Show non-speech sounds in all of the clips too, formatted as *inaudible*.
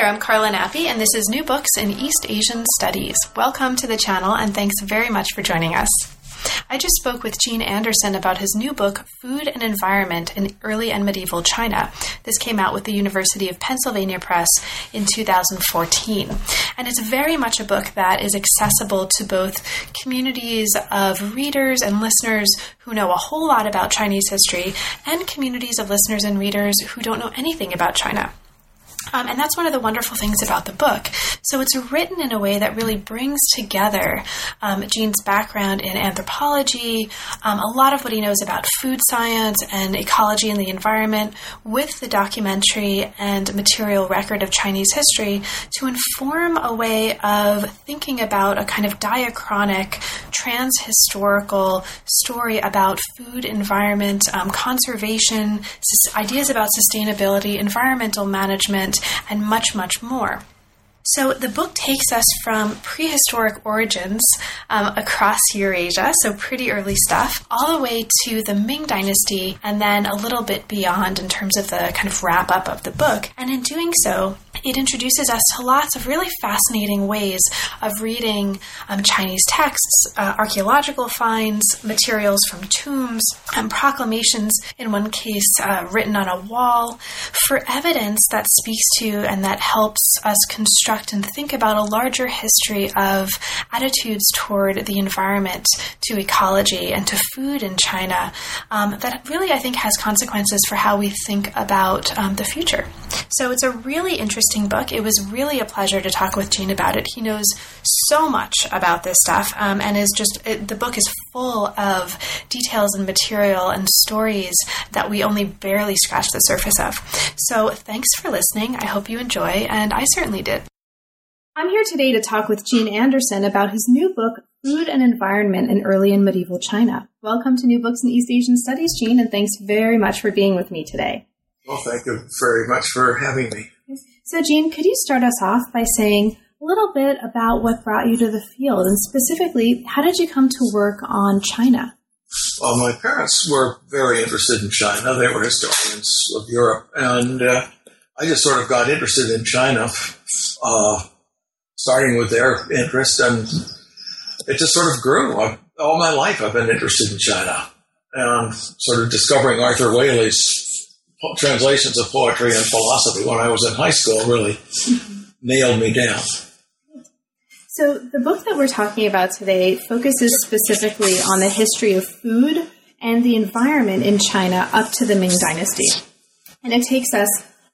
There, I'm Carla Nappi, and this is New Books in East Asian Studies. Welcome to the channel, and thanks very much for joining us. I just spoke with Gene Anderson about his new book, Food and Environment in Early and Medieval China. This came out with the University of Pennsylvania Press in 2014. And it's very much a book that is accessible to both communities of readers and listeners who know a whole lot about Chinese history and communities of listeners and readers who don't know anything about China. Um, and that's one of the wonderful things about the book. So it's written in a way that really brings together um, Gene's background in anthropology, um, a lot of what he knows about food science and ecology and the environment, with the documentary and material record of Chinese history to inform a way of thinking about a kind of diachronic, trans-historical story about food, environment, um, conservation, ideas about sustainability, environmental management, and much, much more. So the book takes us from prehistoric origins um, across Eurasia, so pretty early stuff, all the way to the Ming Dynasty, and then a little bit beyond in terms of the kind of wrap up of the book. And in doing so, it introduces us to lots of really fascinating ways of reading um, Chinese texts, uh, archaeological finds, materials from tombs, and proclamations, in one case uh, written on a wall, for evidence that speaks to and that helps us construct and think about a larger history of attitudes toward the environment, to ecology, and to food in China um, that really, I think, has consequences for how we think about um, the future. So it's a really interesting book. It was really a pleasure to talk with Gene about it. He knows so much about this stuff um, and is just, it, the book is full of details and material and stories that we only barely scratch the surface of. So thanks for listening. I hope you enjoy, and I certainly did. I'm here today to talk with Gene Anderson about his new book, Food and Environment in Early and Medieval China. Welcome to New Books in East Asian Studies, Gene, and thanks very much for being with me today. Well, thank you very much for having me. So, Gene, could you start us off by saying a little bit about what brought you to the field, and specifically, how did you come to work on China? Well, my parents were very interested in China. They were historians of Europe, and uh, I just sort of got interested in China, uh, starting with their interest, and it just sort of grew. I, all my life, I've been interested in China, and sort of discovering Arthur Waley's translations of poetry and philosophy when I was in high school really *laughs* nailed me down. So, the book that we're talking about today focuses specifically on the history of food and the environment in China up to the Ming Dynasty. And it takes us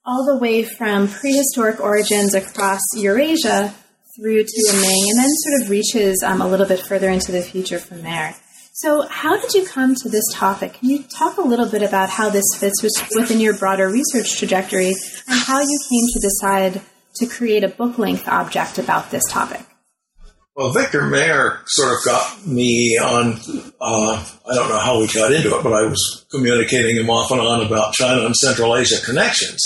all the way from prehistoric origins across Eurasia through to the Ming, and then sort of reaches um, a little bit further into the future from there. So, how did you come to this topic? Can you talk a little bit about how this fits within your broader research trajectory and how you came to decide to create a book length object about this topic? Well, Victor Mair sort of got me on. Uh, I don't know how we got into it, but I was communicating him off and on about China and Central Asia connections.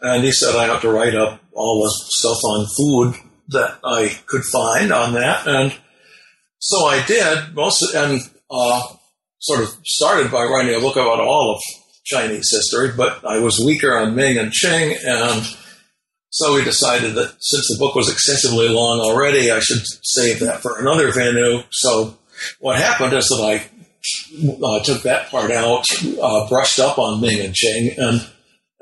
And he said I have to write up all the stuff on food that I could find on that. And so I did most, and uh, sort of started by writing a book about all of Chinese history, but I was weaker on Ming and Qing, and so we decided that since the book was excessively long already, I should save that for another venue. So what happened is that I uh, took that part out, uh, brushed up on Ming and Qing, and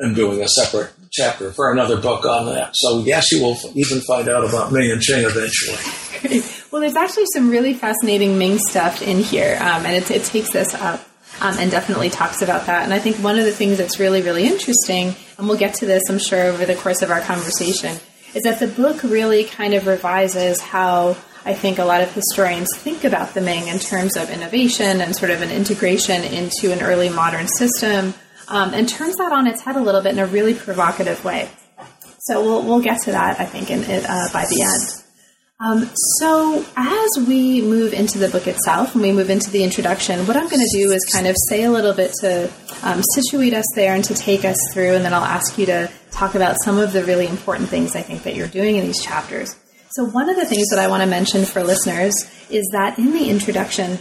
am doing a separate chapter for another book on that. So yes, you will even find out about Ming and Qing eventually. *laughs* well, there's actually some really fascinating Ming stuff in here, um, and it, it, takes this up um, and definitely talks about that. And I think one of the things that's really, really interesting, and we'll get to this, I'm sure, over the course of our conversation, is that the book really kind of revises how I think a lot of historians think about the Ming in terms of innovation and sort of an integration into an early modern system um, and turns that on its head a little bit in a really provocative way. So we'll, we'll get to that, I think, in, it uh, by the end. Um, so, as we move into the book itself and we move into the introduction, what I'm going to do is kind of say a little bit to um, situate us there and to take us through, and then I'll ask you to talk about some of the really important things I think that you're doing in these chapters. So, one of the things that I want to mention for listeners is that in the introduction,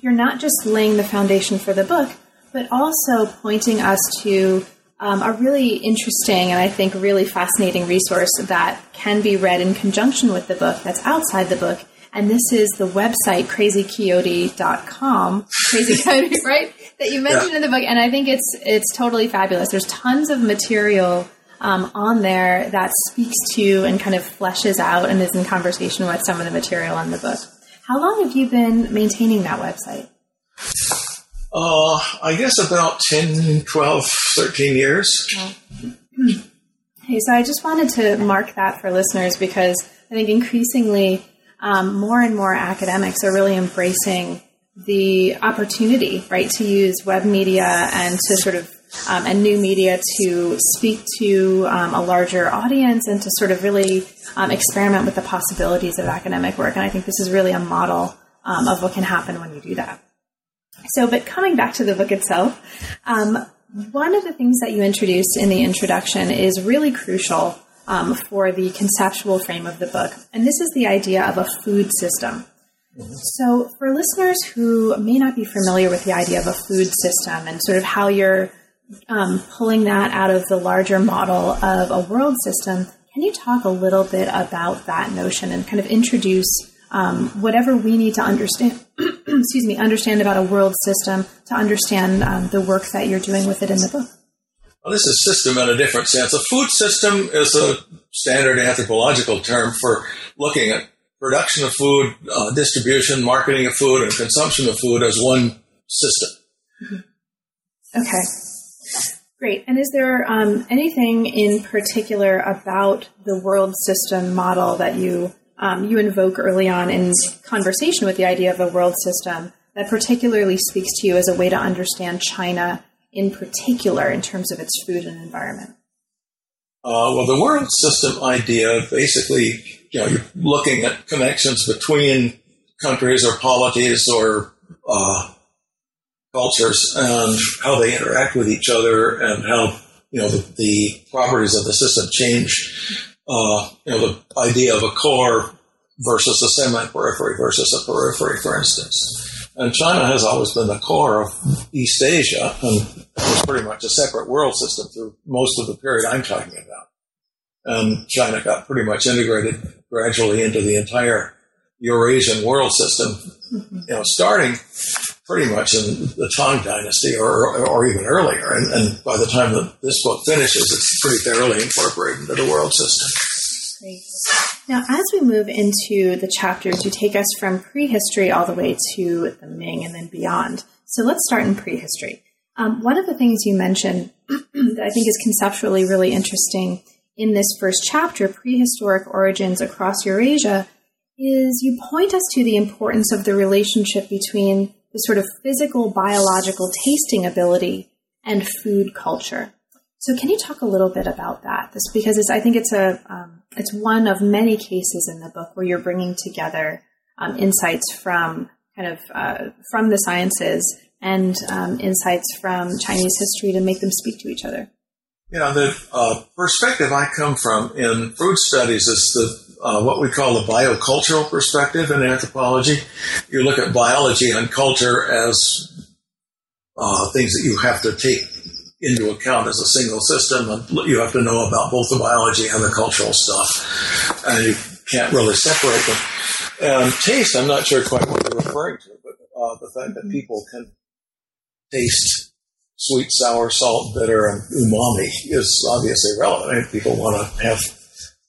you're not just laying the foundation for the book, but also pointing us to um, a really interesting and I think really fascinating resource that can be read in conjunction with the book that's outside the book. And this is the website krazykioti.com. Crazy *laughs* Coyote, right? That you mentioned yeah. in the book. And I think it's, it's totally fabulous. There's tons of material um, on there that speaks to and kind of fleshes out and is in conversation with some of the material in the book. How long have you been maintaining that website? Uh, I guess about 10, 12, 13 years. Hey, so I just wanted to mark that for listeners because I think increasingly um, more and more academics are really embracing the opportunity, right, to use web media and to sort of um, and new media to speak to um, a larger audience and to sort of really um, experiment with the possibilities of academic work. And I think this is really a model um, of what can happen when you do that. So, but coming back to the book itself, um, one of the things that you introduced in the introduction is really crucial um, for the conceptual frame of the book, and this is the idea of a food system. So, for listeners who may not be familiar with the idea of a food system and sort of how you're um, pulling that out of the larger model of a world system, can you talk a little bit about that notion and kind of introduce um, whatever we need to understand, *clears throat* excuse me, understand about a world system to understand um, the work that you're doing with it in the book. Well, this is system in a different sense. A food system is a standard anthropological term for looking at production of food, uh, distribution, marketing of food, and consumption of food as one system. Mm-hmm. Okay. Great. And is there um, anything in particular about the world system model that you um, you invoke early on in conversation with the idea of a world system that particularly speaks to you as a way to understand China in particular in terms of its food and environment? Uh, well, the world system idea basically, you know, you're looking at connections between countries or polities or uh, cultures and how they interact with each other and how you know the, the properties of the system change uh, you know, the idea of a core versus a semi-periphery versus a periphery, for instance. And China has always been the core of East Asia and was pretty much a separate world system through most of the period I'm talking about. And China got pretty much integrated gradually into the entire Eurasian world system, you know, starting pretty much in the Tang Dynasty or, or even earlier. And, and, by the time that this book finishes, it's pretty thoroughly incorporated into the world system. Great. Now, as we move into the chapters, you take us from prehistory all the way to the Ming and then beyond. So let's start in prehistory. Um, one of the things you mentioned *clears throat* that I think is conceptually really interesting in this first chapter, Prehistoric Origins Across Eurasia, is you point us to the importance of the relationship between the sort of physical, biological tasting ability and food culture. So, can you talk a little bit about that? This because I think it's a um, it's one of many cases in the book where you're bringing together um, insights from kind of uh, from the sciences and um, insights from Chinese history to make them speak to each other. Yeah, the uh, perspective I come from in food studies is the uh, what we call the biocultural perspective in anthropology. You look at biology and culture as uh, things that you have to take into account as a single system, and you have to know about both the biology and the cultural stuff, and you can't really separate them. And taste, I'm not sure quite what you're referring to, but uh, the fact that people can taste sweet, sour, salt, bitter, and umami is obviously relevant. I mean, people want to have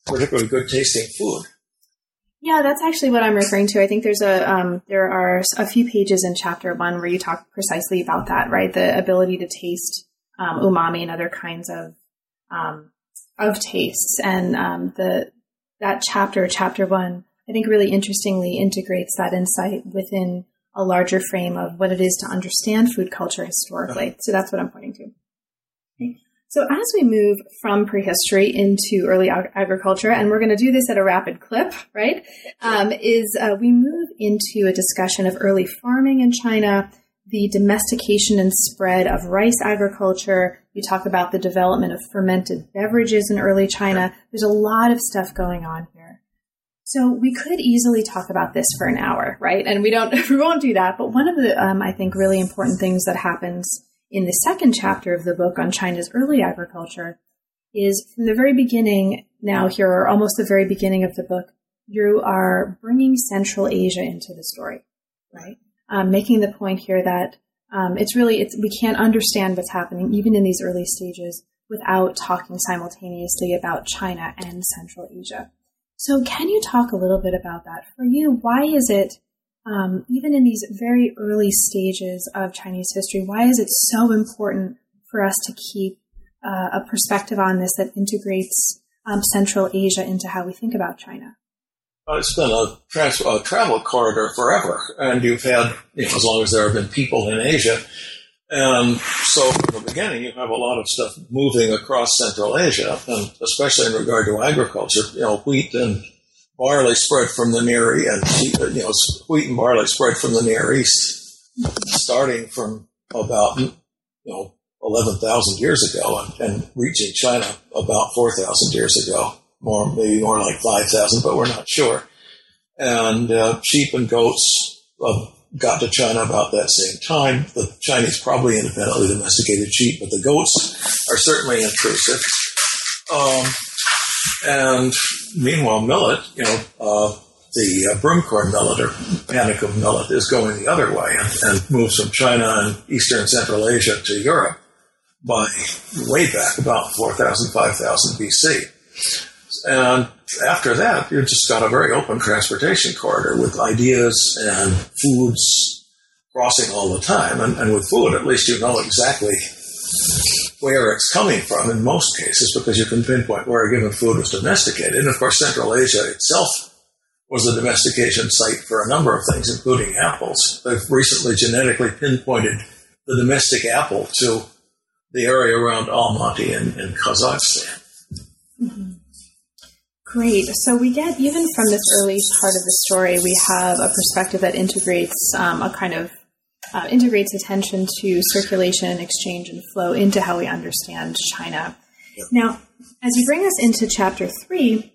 particularly good tasting food. Yeah, that's actually what I'm referring to. I think there's a um, there are a few pages in chapter one where you talk precisely about that, right? The ability to taste um, umami and other kinds of um, of tastes, and um, the that chapter, chapter one, I think really interestingly integrates that insight within a larger frame of what it is to understand food culture historically. So that's what I'm pointing to. Okay. So as we move from prehistory into early ag- agriculture, and we're going to do this at a rapid clip, right? Um, is uh, we move into a discussion of early farming in China, the domestication and spread of rice agriculture. We talk about the development of fermented beverages in early China. There's a lot of stuff going on here. So we could easily talk about this for an hour, right? And we don't, *laughs* we won't do that. But one of the, um, I think, really important things that happens in the second chapter of the book on China's early agriculture is from the very beginning, now here, or almost the very beginning of the book, you are bringing Central Asia into the story, right? Um, making the point here that um, it's really, it's, we can't understand what's happening, even in these early stages, without talking simultaneously about China and Central Asia. So, can you talk a little bit about that? For you, why is it, um, even in these very early stages of Chinese history, why is it so important for us to keep uh, a perspective on this that integrates um, Central Asia into how we think about China? It's been a, trans- a, travel corridor forever, and you've had, you know, as long as there have been people in Asia. And so from the beginning, you have a lot of stuff moving across Central Asia, and especially in regard to agriculture, you know, wheat and barley spread from the Near East, you know, wheat and barley spread from the Near East, starting from about, you know, 11,000 years ago and, and reaching China about 4,000 years ago more maybe more like 5,000, but we're not sure. And uh, sheep and goats uh, got to China about that same time. The Chinese probably independently domesticated sheep, but the goats are certainly intrusive. Um, and meanwhile, millet, you know, uh, the uh, broomcorn millet or panicum millet is going the other way and, and moves from China and Eastern Central Asia to Europe by way back about 4,000, 5,000 BC. And after that, you've just got a very open transportation corridor with ideas and foods crossing all the time. And, and with food, at least you know exactly where it's coming from in most cases because you can pinpoint where a given food was domesticated. And of course, Central Asia itself was a domestication site for a number of things, including apples. They've recently genetically pinpointed the domestic apple to the area around Almaty in, Kazakhstan. Mm-hmm. Great. So we get, even from this early part of the story, we have a perspective that integrates um, a kind of uh, integrates attention to circulation, exchange, and flow into how we understand China. Now, as you bring us into chapter three,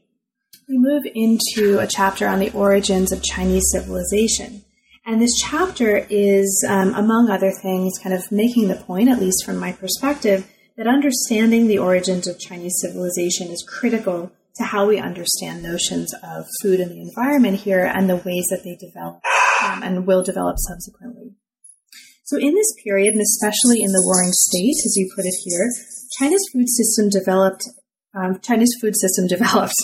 we move into a chapter on the origins of Chinese civilization. And this chapter is, um, among other things, kind of making the point, at least from my perspective, that understanding the origins of Chinese civilization is critical to how we understand notions of food and the environment here and the ways that they develop um, and will develop subsequently. So in this period, and especially in the Warring State, as you put it here, China's food system developed, um, China's food system *laughs* developed.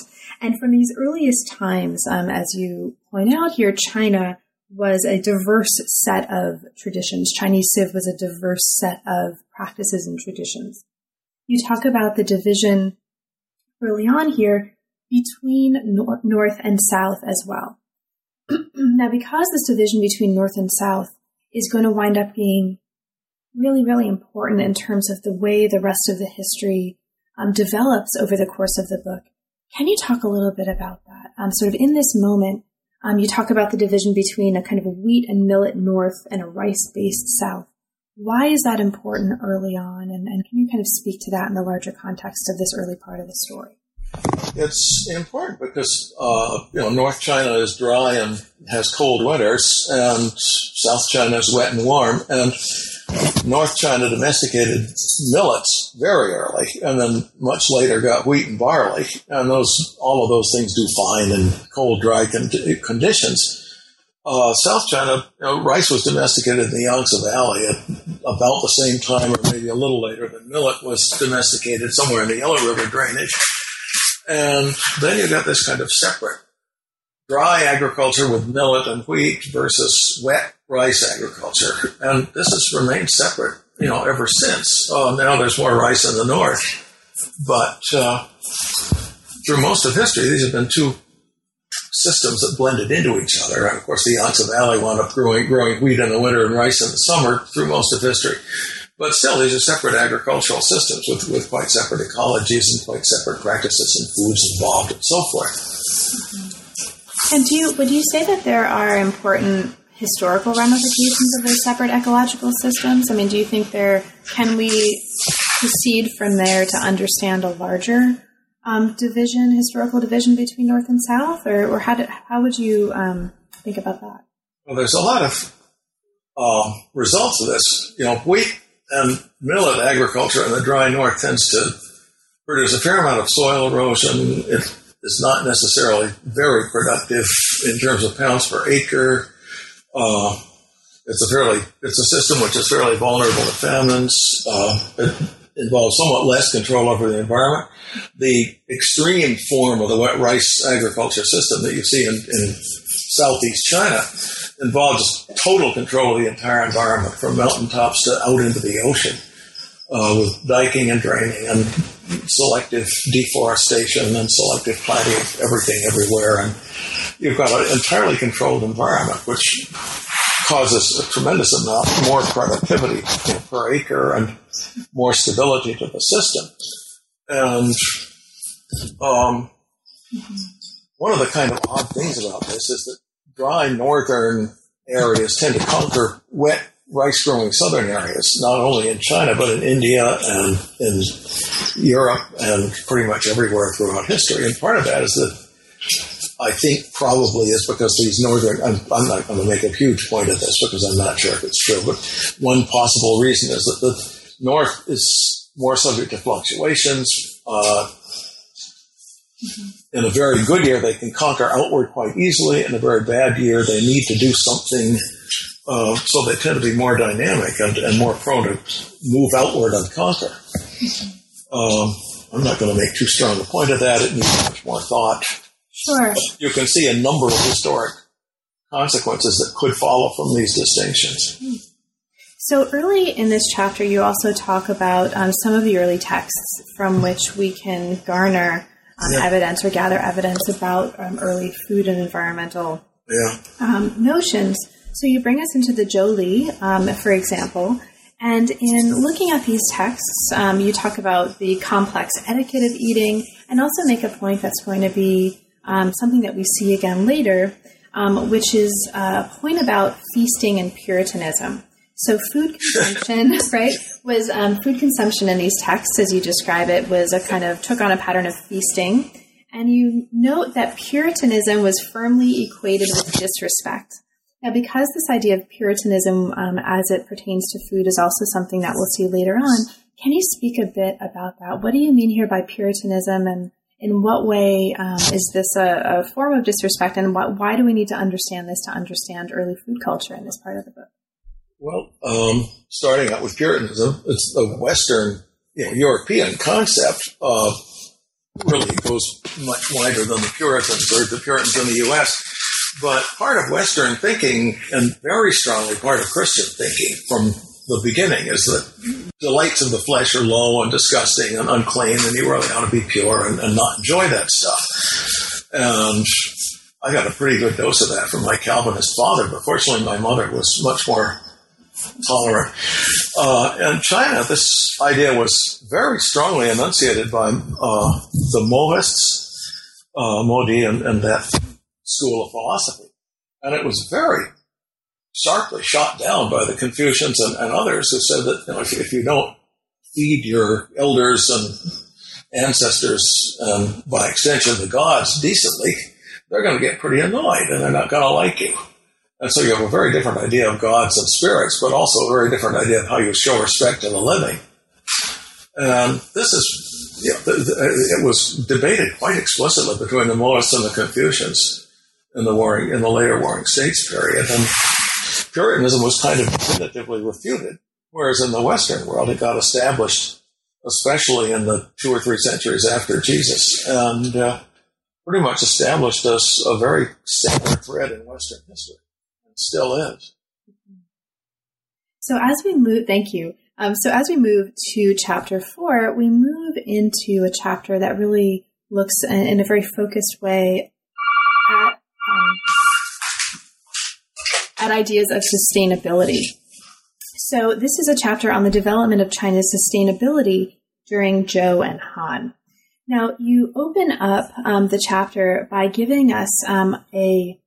And from these earliest times, um, as you point out here, China was a diverse set of traditions. Chinese civ was a diverse set of practices and traditions. You talk about the division early on here between nor- north and south as well. *clears throat* now, because this division between north and south is going to wind up being really, really important in terms of the way the rest of the history um, develops over the course of the book. Can you talk a little bit about that? Um, sort of in this moment, um, you talk about the division between a kind of a wheat and millet north and a rice based south. Why is that important early on? And, and can you kind of speak to that in the larger context of this early part of the story? It's important because uh, you know North China is dry and has cold winters, and South China is wet and warm. And North China domesticated millets very early, and then much later got wheat and barley. And those all of those things do fine in cold, dry con- conditions uh, South China, you know, rice was domesticated in the Yangtze Valley at about the same time, or maybe a little later, than millet was domesticated somewhere in the Yellow River drainage. And then you got this kind of separate dry agriculture with millet and wheat versus wet rice agriculture. And this has remained separate, you know, ever since. Uh, now there's more rice in the north. But uh, through most of history, these have been two systems that blended into each other. And of course, the Yangtze Valley wound up growing, growing wheat in the winter and rice in the summer through most of history. But still, these are separate agricultural systems with, with quite separate ecologies and quite separate practices and foods involved and so forth. And do you, would you say that there are important historical ramifications of those separate ecological systems? I mean, do you think there can we proceed from there to understand a larger um, division, historical division between North and South, or, or how, did, how would you um, think about that? Well, there's a lot of uh, results of this. You know, wheat and millet agriculture in the dry north tends to produce a fair amount of soil erosion. It is not necessarily very productive in terms of pounds per acre. Uh, it's a fairly it's a system which is fairly vulnerable to famines. Uh, it involves somewhat less control over the environment. The extreme form of the wet rice agriculture system that you see in, in southeast China involves total control of the entire environment from mountaintops to out into the ocean uh, with diking and draining and selective deforestation and selective planting of everything everywhere. And you've got an entirely controlled environment, which causes a tremendous amount more productivity per acre and more stability to the system. And um, one of the kind of odd things about this is that dry northern areas tend to conquer wet rice growing southern areas, not only in China, but in India and in Europe and pretty much everywhere throughout history. And part of that is that I think probably is because these northern, I'm, I'm not going to make a huge point of this because I'm not sure if it's true, but one possible reason is that the north is more subject to fluctuations. Uh, in a very good year, they can conquer outward quite easily. In a very bad year, they need to do something. Uh, so they tend to be more dynamic and, and, more prone to move outward and conquer. Um, I'm not going to make too strong a point of that. It needs much more thought. Sure. But you can see a number of historic consequences that could follow from these distinctions. So early in this chapter, you also talk about um, some of the early texts from which we can garner um, yeah. evidence or gather evidence about um, early food and environmental yeah. Um, notions. So you bring us into the Zhouli, um, for example, and in looking at these texts, um, you talk about the complex etiquette of eating and also make a point that's going to be um, something that we see again later, um, which is a point about feasting and Puritanism. So food consumption, *laughs* right, was um, food consumption in these texts, as you describe it, was a kind of took on a pattern of feasting. And you note that Puritanism was firmly equated with disrespect. Now, because this idea of Puritanism um, as it pertains to food is also something that we'll see later on, can you speak a bit about that? What do you mean here by Puritanism, and in what way um, is this a, a, form of disrespect, and why, why do we need to understand this to understand early food culture in this part of the book? Well, um, starting out with Puritanism, it's the Western, you know, European concept. Uh, really goes much wider than the Puritans or the Puritans in the U.S. But part of Western thinking, and very strongly part of Christian thinking from the beginning, is that delights of the flesh are low and disgusting and unclean, and you really ought to be pure and, and not enjoy that stuff. And I got a pretty good dose of that from my Calvinist father, but fortunately, my mother was much more tolerant. Uh, in China, this idea was very strongly enunciated by uh, the Mohists, uh, Modi, and, and, that school of philosophy. And it was very sharply shot down by the Confucians and, and others who said that you know, if, if, you don't feed your elders and ancestors, and by extension the gods, decently, they're going to get pretty annoyed and they're not going to like you. And so you have a very different idea of gods and spirits, but also a very different idea of how you show respect to the living. And this is, you know, it was debated quite explicitly between the Mohists and the Confucians in the warring, in the later Warring States period. And Puritanism was kind of definitively refuted, whereas in the Western world it got established, especially in the two or three centuries after Jesus, and uh, pretty much established as a very standard thread in Western history still is. So as we move, thank you. Um, so as we move to chapter four, we move into a chapter that really looks in a very focused way at um, at ideas of sustainability. So this is a chapter on the development of China's sustainability during Zhou and Han. Now, you open up um, the chapter by giving us um, a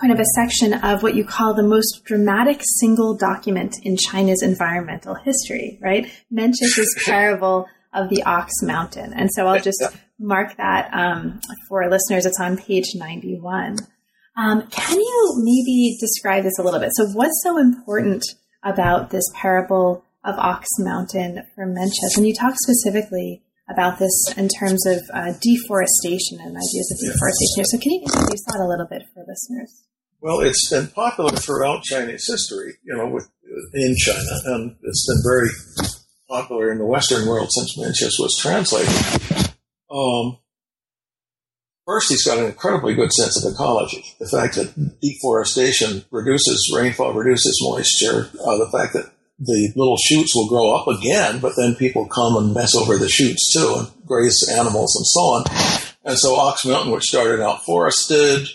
kind of a section of what you call the most dramatic single document in China's environmental history, right? Mencius's *laughs* parable of the Ox Mountain. And so I'll just mark that um, for listeners. It's on page 91. Um, can you maybe describe this a little bit? So, what's so important about this parable of Ox Mountain for Mencius? And you talk specifically about this in terms of uh, deforestation and ideas of deforestation. So, can you introduce that a little bit for listeners? Well, it's been popular throughout Chinese history, you know, with, in China, and it's been very popular in the Western world since Mencius was translated. Um, first, he's got an incredibly good sense of ecology. The fact that deforestation reduces rainfall, reduces moisture, uh, the fact that the little shoots will grow up again, but then people come and mess over the shoots too and graze animals and so on. And so Ox Mountain, which started out forested,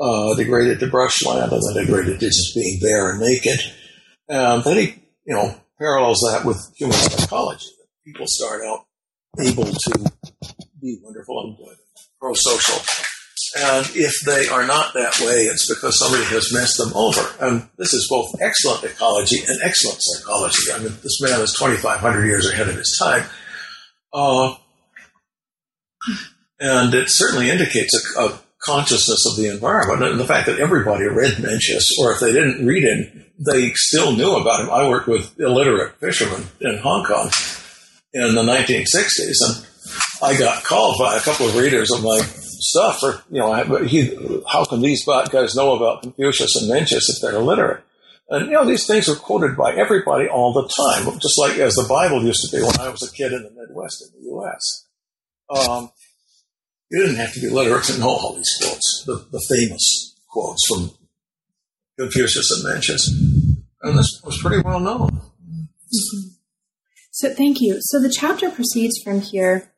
uh, degraded to brushland and then degraded to just being bare and naked. And then he, you know, parallels that with human psychology. People start out able to be wonderful and good, pro-social. And if they are not that way, it's because somebody has messed them over. And this is both excellent ecology and excellent psychology. I mean, this man is 2,500 years ahead of his time. Uh, and it certainly indicates a, a, consciousness of the environment and the fact that everybody read Mencius, or if they didn't read him, they still knew about him. I worked with illiterate fishermen in Hong Kong in the 1960s, and I got called by a couple of readers of my stuff Or you know, he, how can these guys know about Confucius and Mencius if they're illiterate? And, you know, these things are quoted by everybody all the time, just like as the Bible used to be when I was a kid in the Midwest in the U.S. Um, you didn't have to be literate to know all these quotes, the, the famous quotes from Confucius and Mencius. And this was pretty well known. Mm-hmm. So, thank you. So, the chapter proceeds from here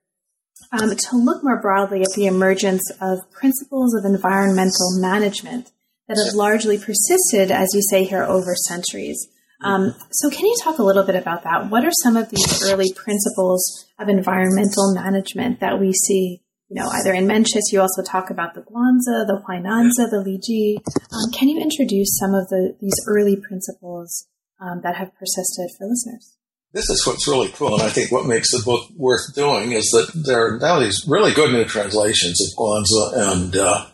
um, to look more broadly at the emergence of principles of environmental management that have largely persisted, as you say here, over centuries. Um, so, can you talk a little bit about that? What are some of these early principles of environmental management that we see you know, either in Mencius, you also talk about the Guanzi, the Huainanzi, the Liji. Um, can you introduce some of the these early principles um, that have persisted for listeners? This is what's really cool, and I think what makes the book worth doing is that there are now these really good new translations of Guanzi and uh,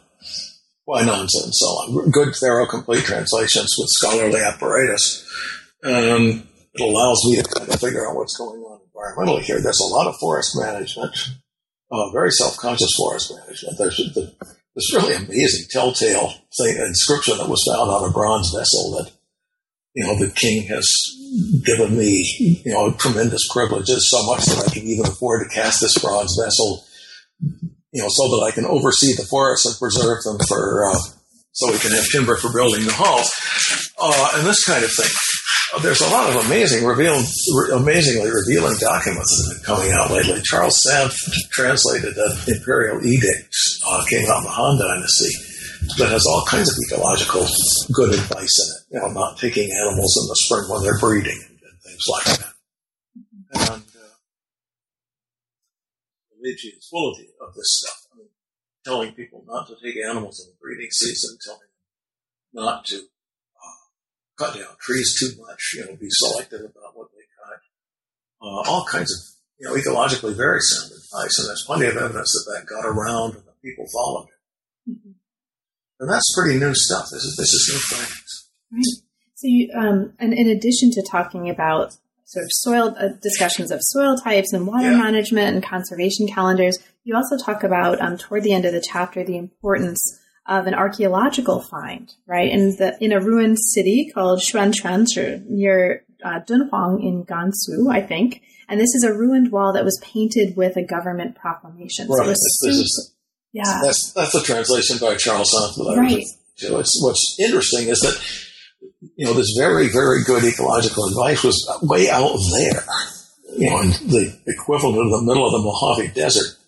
and so on. Good, thorough, complete translations with scholarly apparatus. And it allows me to kind of figure out what's going on environmentally here. There's a lot of forest management uh, very self-conscious forest management. There's the, this really amazing telltale thing, inscription that was found on a bronze vessel that, you know, the king has given me, you know, tremendous privileges, so much that I can even afford to cast this bronze vessel, you know, so that I can oversee the forests and preserve them for, uh, so we can have timber for building the halls, uh, and this kind of thing. There's a lot of amazing, reveal, amazingly revealing documents that have been coming out lately. Charles Sanft translated an imperial edict, uh, came the Han Dynasty, that has all kinds of ecological good advice in it. You know, not taking animals in the spring when they're breeding and things like that. And uh, is full of, of this stuff. I mean, telling people not to take animals in the breeding season, telling them not to cut down trees too much, you know, be selective about what they cut. Uh, all kinds of, you know, ecologically very sound advice. And there's plenty of evidence that that got around and that people followed it. And that's pretty new stuff. This is, this is new things. Right. So, you, um, and in addition to talking about sort of soil uh, discussions of soil types and water yeah. management and conservation calendars, you also talk about um, toward the end of the chapter the importance of an archaeological find, right? In the in a ruined city called Xuanquanzhi near uh, Dunhuang in Gansu, I think. And this is a ruined wall that was painted with a government proclamation. Right. So super, is, yeah. That's that's a translation by Charles Sanft. Right. So what's interesting is that you know this very very good ecological advice was way out there, you know, in the equivalent of the middle of the Mojave Desert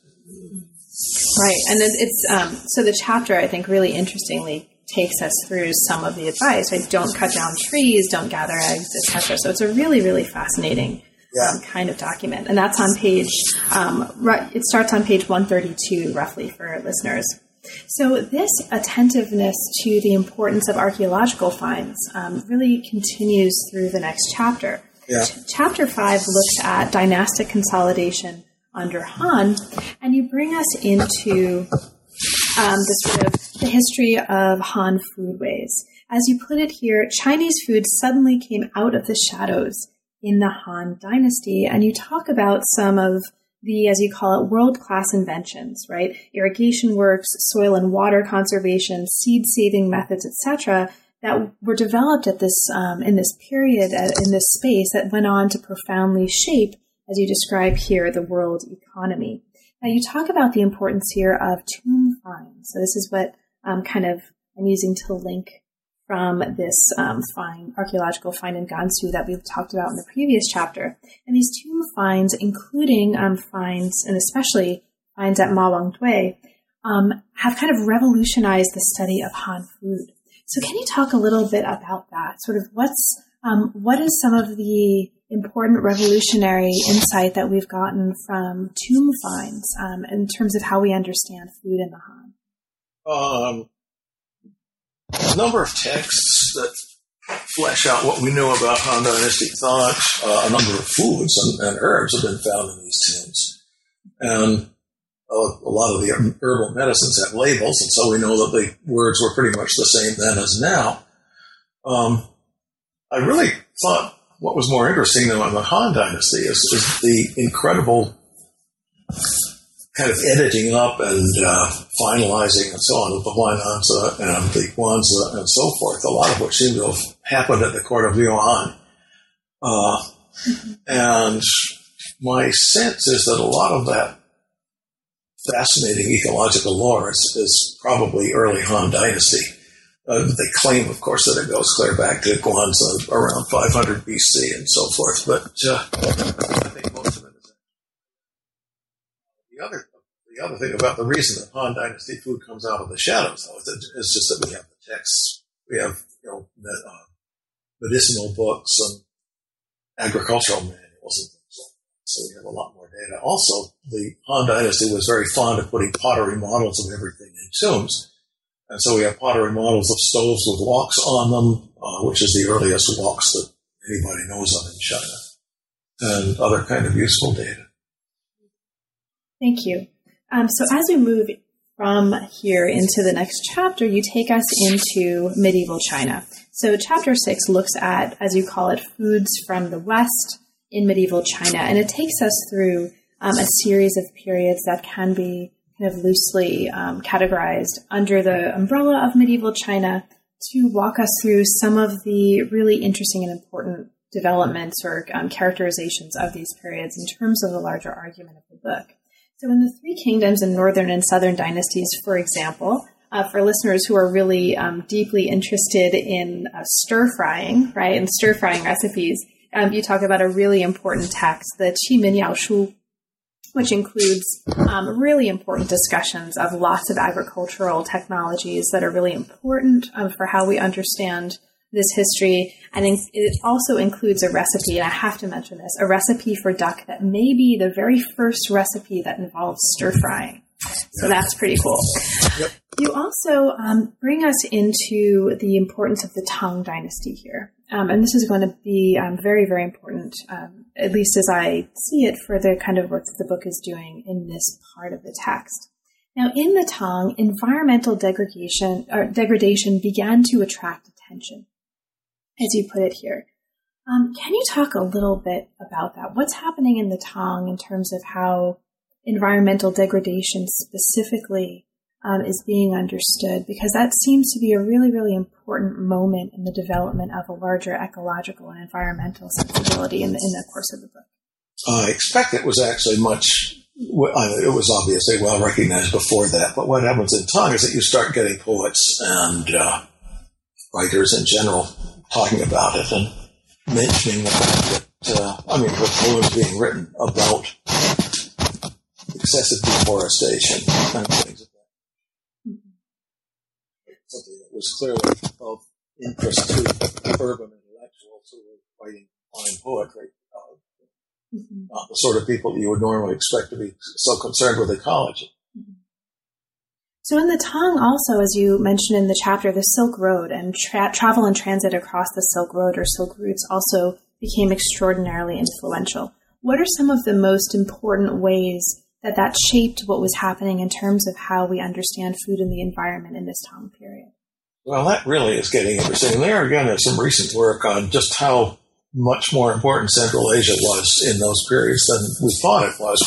Right, and it's um, so the chapter I think really interestingly takes us through some of the advice. Right, don't cut down trees, don't gather eggs, etc. So it's a really really fascinating yeah. kind of document, and that's on page. Um, right, it starts on page one thirty two, roughly for listeners. So this attentiveness to the importance of archaeological finds um, really continues through the next chapter. Yeah. Ch- chapter five looks at dynastic consolidation under Han, and you bring us into um, the sort of the history of Han foodways. As you put it here, Chinese food suddenly came out of the shadows in the Han dynasty, and you talk about some of the, as you call it, world class inventions, right? Irrigation works, soil and water conservation, seed saving methods, etc., that were developed at this um, in this period uh, in this space that went on to profoundly shape as you describe here, the world economy. Now, you talk about the importance here of tomb finds. So, this is what um, kind of I'm using to link from this um, find, archaeological find in Gansu that we've talked about in the previous chapter. And these tomb finds, including um, finds and especially finds at Mawangdui, um, have kind of revolutionized the study of Han food. So, can you talk a little bit about that? Sort of what's um, what is some of the important revolutionary insight that we've gotten from tomb finds um, in terms of how we understand food in the Han? A number of texts that flesh out what we know about Han Dynasty thought. Uh, a number of foods and, and, herbs have been found in these tombs. And a lot of the herbal medicines have labels, and so we know that the words were pretty much the same then as now. Um, I really thought what was more interesting than the Han Dynasty is, is the incredible kind of editing up and uh, finalizing and so on of the Huainanzi and the Guanzi and so forth, a lot of which seemed to have happened at the court of Liu An. Uh, and my sense is that a lot of that fascinating ecological lore is, is probably early Han Dynasty. Uh, they claim, of course, that it goes clear back to Guanzi around 500 BC and so forth, but uh, I think most of it is. The other, the other thing about the reason that Han Dynasty food comes out of the shadows, though, is just that we have the texts, we have you know uh, medicinal books and agricultural manuals and things like that. So we have a lot more data. Also, the Han Dynasty was very fond of putting pottery models of everything in tombs. And so we have pottery models of stoves with woks on them, uh, which is the earliest woks that anybody knows of in China, and other kind of useful data. Thank you. Um, so as we move from here into the next chapter, you take us into medieval China. So chapter six looks at, as you call it, foods from the West in medieval China, and it takes us through um, a series of periods that can be kind of loosely um, categorized under the umbrella of medieval China to walk us through some of the really interesting and important developments or um, characterizations of these periods in terms of the larger argument of the book. So, in the three kingdoms and northern and southern dynasties, for example, uh, for listeners who are really um, deeply interested in uh, stir frying, right, and stir frying recipes, um, you talk about a really important text, the Qi Min Yao Shu, which includes um, really important discussions of lots of agricultural technologies that are really important um, for how we understand this history. And it also includes a recipe, and I have to mention this a recipe for duck that may be the very first recipe that involves stir frying. So that's pretty cool. Yep. You also um, bring us into the importance of the Tang dynasty here. Um, and this is going to be um, very, very important, um, at least as I see it, for the kind of work that the book is doing in this part of the text. Now, in the Tang, environmental degradation, or degradation began to attract attention, as you put it here. Um, can you talk a little bit about that? What's happening in the Tang in terms of how environmental degradation specifically um, is being understood because that seems to be a really, really important moment in the development of a larger ecological and environmental sensibility in the, in the course of the book. I expect it was actually much, it was obviously well recognized before that, but what happens in Tang is that you start getting poets and uh, writers in general talking about it and mentioning the fact that, uh, I mean, the poems being written about excessive deforestation and things like that. Mm-hmm. Something that was clearly of interest to urban intellectuals who were writing fine poetry. Uh, mm-hmm. Not the sort of people you would normally expect to be so concerned with ecology. So, in the Tang, also, as you mentioned in the chapter, the Silk Road and tra- travel and transit across the Silk Road or Silk routes also became extraordinarily influential. What are some of the most important ways that that shaped what was happening in terms of how we understand food and the environment in this Tang period? Well, that really is getting interesting. There again is some recent work on just how much more important Central Asia was in those periods than we thought it was.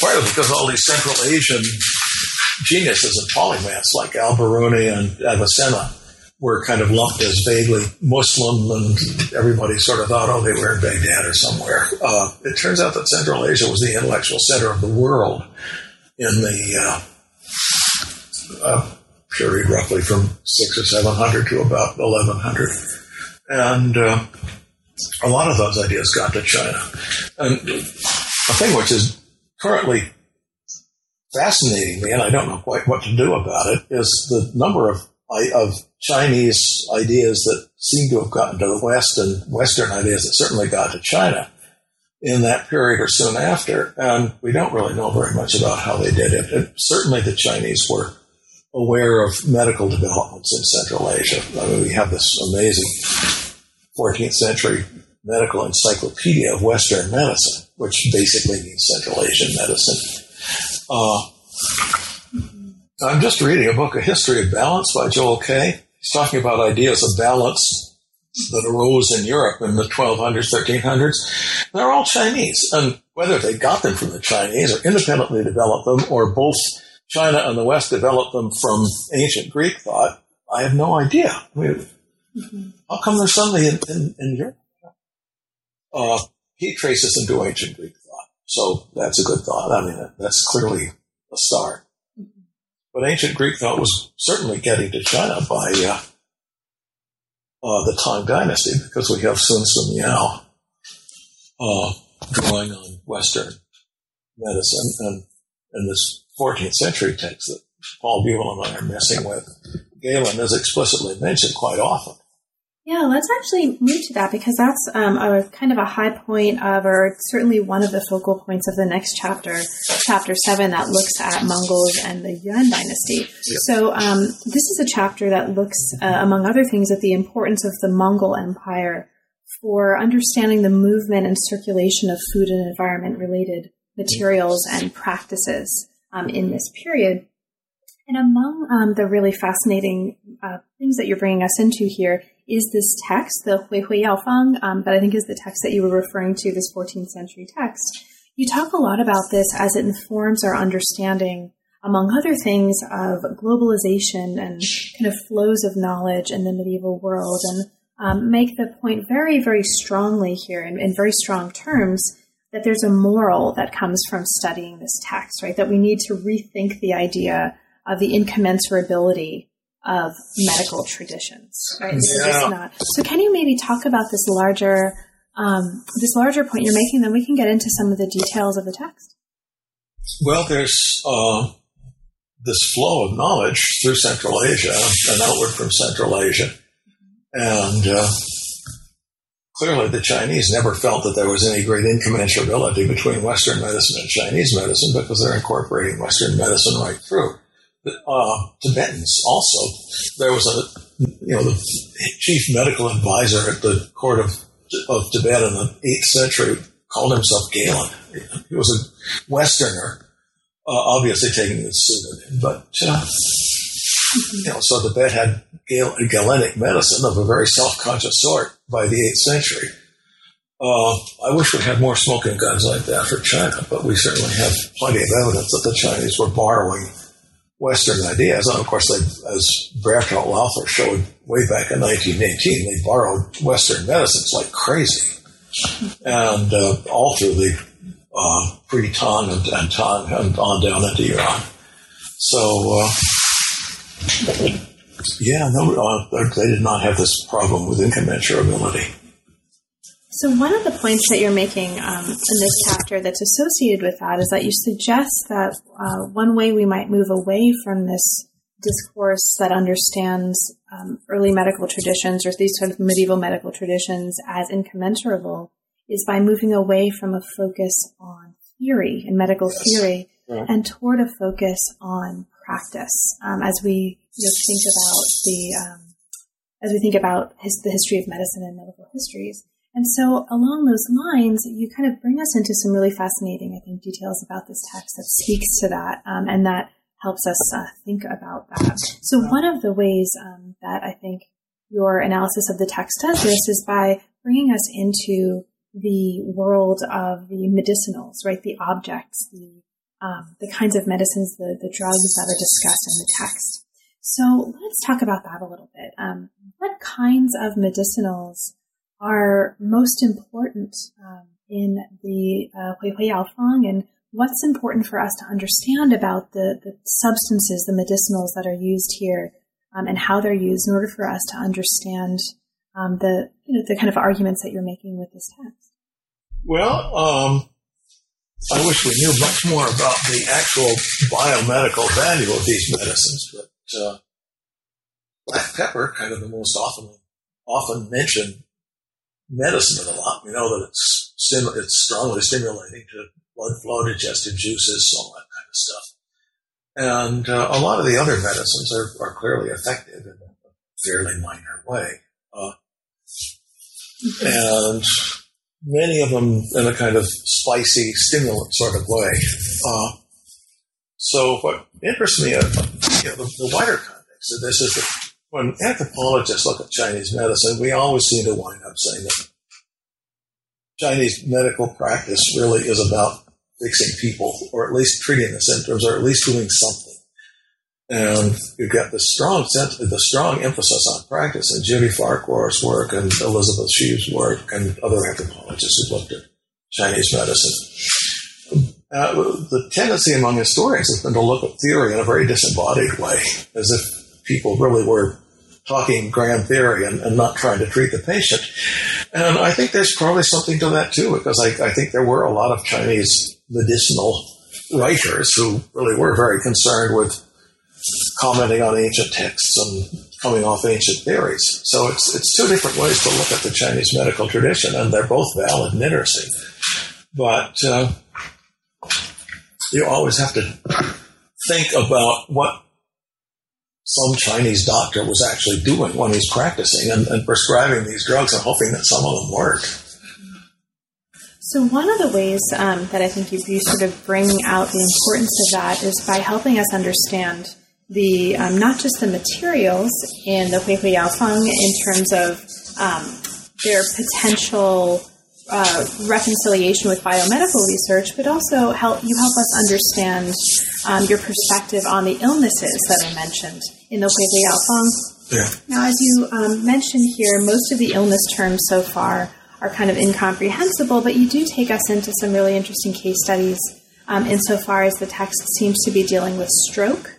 Partly because all these Central Asian geniuses and polymaths like Al-Biruni and Avicenna were kind of lumped as vaguely Muslim, and everybody sort of thought, oh, they were in Baghdad or somewhere. Uh, it turns out that Central Asia was the intellectual center of the world in the uh, uh, period roughly from six or seven hundred to about eleven hundred, and uh, a lot of those ideas got to China. And a thing which is currently fascinating me, and I don't know quite what to do about it, is the number of of Chinese ideas that seem to have gotten to the West and Western ideas that certainly got to China in that period or soon after. And we don't really know very much about how they did it. And certainly the Chinese were aware of medical developments in Central Asia. I mean, we have this amazing 14th century medical encyclopedia of Western medicine, which basically means Central Asian medicine. Uh, I'm just reading a book, A History of Balance by Joel Kaye. He's talking about ideas of balance that arose in Europe in the 1200s, 1300s. They're all Chinese. And whether they got them from the Chinese or independently developed them or both China and the West developed them from ancient Greek thought, I have no idea. I mean, mm-hmm. How come they're suddenly in, in, in Europe? Uh, he traces them to ancient Greek so that's a good thought. I mean, that's clearly a start. But ancient Greek thought was certainly getting to China by uh, uh, the Tang Dynasty because we have Sun Simiao uh, drawing on Western medicine and, and this 14th century text that Paul Buell and I are messing with. Galen is explicitly mentioned quite often. Yeah, let's actually move to that because that's um, a kind of a high point of, or certainly one of the focal points of the next chapter, chapter seven, that looks at Mongols and the Yuan dynasty. Yeah. So um, this is a chapter that looks, uh, among other things, at the importance of the Mongol Empire for understanding the movement and circulation of food and environment related materials and practices um, in this period. And among um, the really fascinating uh, things that you're bringing us into here is this text, the Hui Hui Yao Fang, um, I think is the text that you were referring to, this 14th century text. You talk a lot about this as it informs our understanding, among other things, of globalization and kind of flows of knowledge in the medieval world, and um, make the point very, very strongly here in, in very strong terms that there's a moral that comes from studying this text, right? That we need to rethink the idea of the incommensurability of medical traditions, right? Yeah. Not, so can you maybe talk about this larger um, this larger point you're making? Then we can get into some of the details of the text. Well, there's uh, this flow of knowledge through Central Asia and outward from Central Asia, and uh, clearly the Chinese never felt that there was any great incommensurability between Western medicine and Chinese medicine because they're incorporating Western medicine right through uh, Tibetans also. There was a, you know, the chief medical advisor at the court of, of Tibet in the 8th century called himself Galen. He was a Westerner, uh, obviously taking the pseudonym, but, uh, you know, so Tibet had Gal- Galenic medicine of a very self-conscious sort by the 8th century. Uh, I wish we had more smoking guns like that for China, but we certainly have plenty of evidence that the Chinese were borrowing Western ideas. And of course, they, as Berthold Laufer showed way back in 1918, they borrowed Western medicines like crazy. And uh, all through the uh, pre-Tang and, and and on down into Iran. So, uh, yeah, no, uh, they did not have this problem with incommensurability. So, one of the points that you're making um, in this chapter that's associated with that is that you suggest that uh, one way we might move away from this discourse that understands um, early medical traditions or these sort of medieval medical traditions as incommensurable is by moving away from a focus on theory and medical yes. theory right. and toward a focus on practice um, as we you know, think about the um, as we think about his, the history of medicine and medical histories. And so along those lines, you kind of bring us into some really fascinating, I think, details about this text that speaks to that um, and that helps us uh, think about that. So one of the ways um, that I think your analysis of the text does this is by bringing us into the world of the medicinals, right? The objects, the um, the kinds of medicines, the, the drugs that are discussed in the text. So let's talk about that a little bit. Um, what kinds of medicinals are most important um, in the uh, Hui Fang and what's important for us to understand about the, the substances, the medicinals that are used here, um, and how they're used in order for us to understand um, the you know the kind of arguments that you're making with this text. Well, um, I wish we knew much more about the actual biomedical value of these medicines, but uh, black pepper, kind of the most often often mentioned medicine in a lot. We know that it's stim- it's strongly stimulating to blood flow, digestive juices, all that kind of stuff. And uh, a lot of the other medicines are, are clearly effective in a fairly minor way. Uh, and many of them in a kind of spicy stimulant sort of way. Uh, so what interests me, uh, you know, the, the, wider context of this is that when anthropologists look at Chinese medicine, we always seem to wind up saying that Chinese medical practice really is about fixing people, or at least treating the symptoms, or at least doing something. And you've got the strong sense, the strong emphasis on practice in Judy Farquhar's work and Elisabeth Hsu's work and other anthropologists who've looked at Chinese medicine. Uh, the tendency among historians has been to look at theory in a very disembodied way, as if people really were talking grand theory and, and, not trying to treat the patient. And I think there's probably something to that too, because I, I think there were a lot of Chinese medicinal writers who really were very concerned with commenting on ancient texts and coming off ancient theories. So it's it's two different ways to look at the Chinese medical tradition, and they're both valid and interesting. But uh, you always have to think about what some Chinese doctor was actually doing when he's practicing and, and prescribing these drugs and hoping that some of them work. So, one of the ways um, that I think you, sort of bring out the importance of that is by helping us understand the um, not just the materials in the Hui Hui Yao Fang in terms of um, their potential uh, reconciliation with biomedical research, but also help you help us understand um, your perspective on the illnesses that are mentioned in the Hui Fang. Yeah. Now, as you um, mentioned here, most of the illness terms so far are kind of incomprehensible, but you do take us into some really interesting case studies um, insofar as the text seems to be dealing with stroke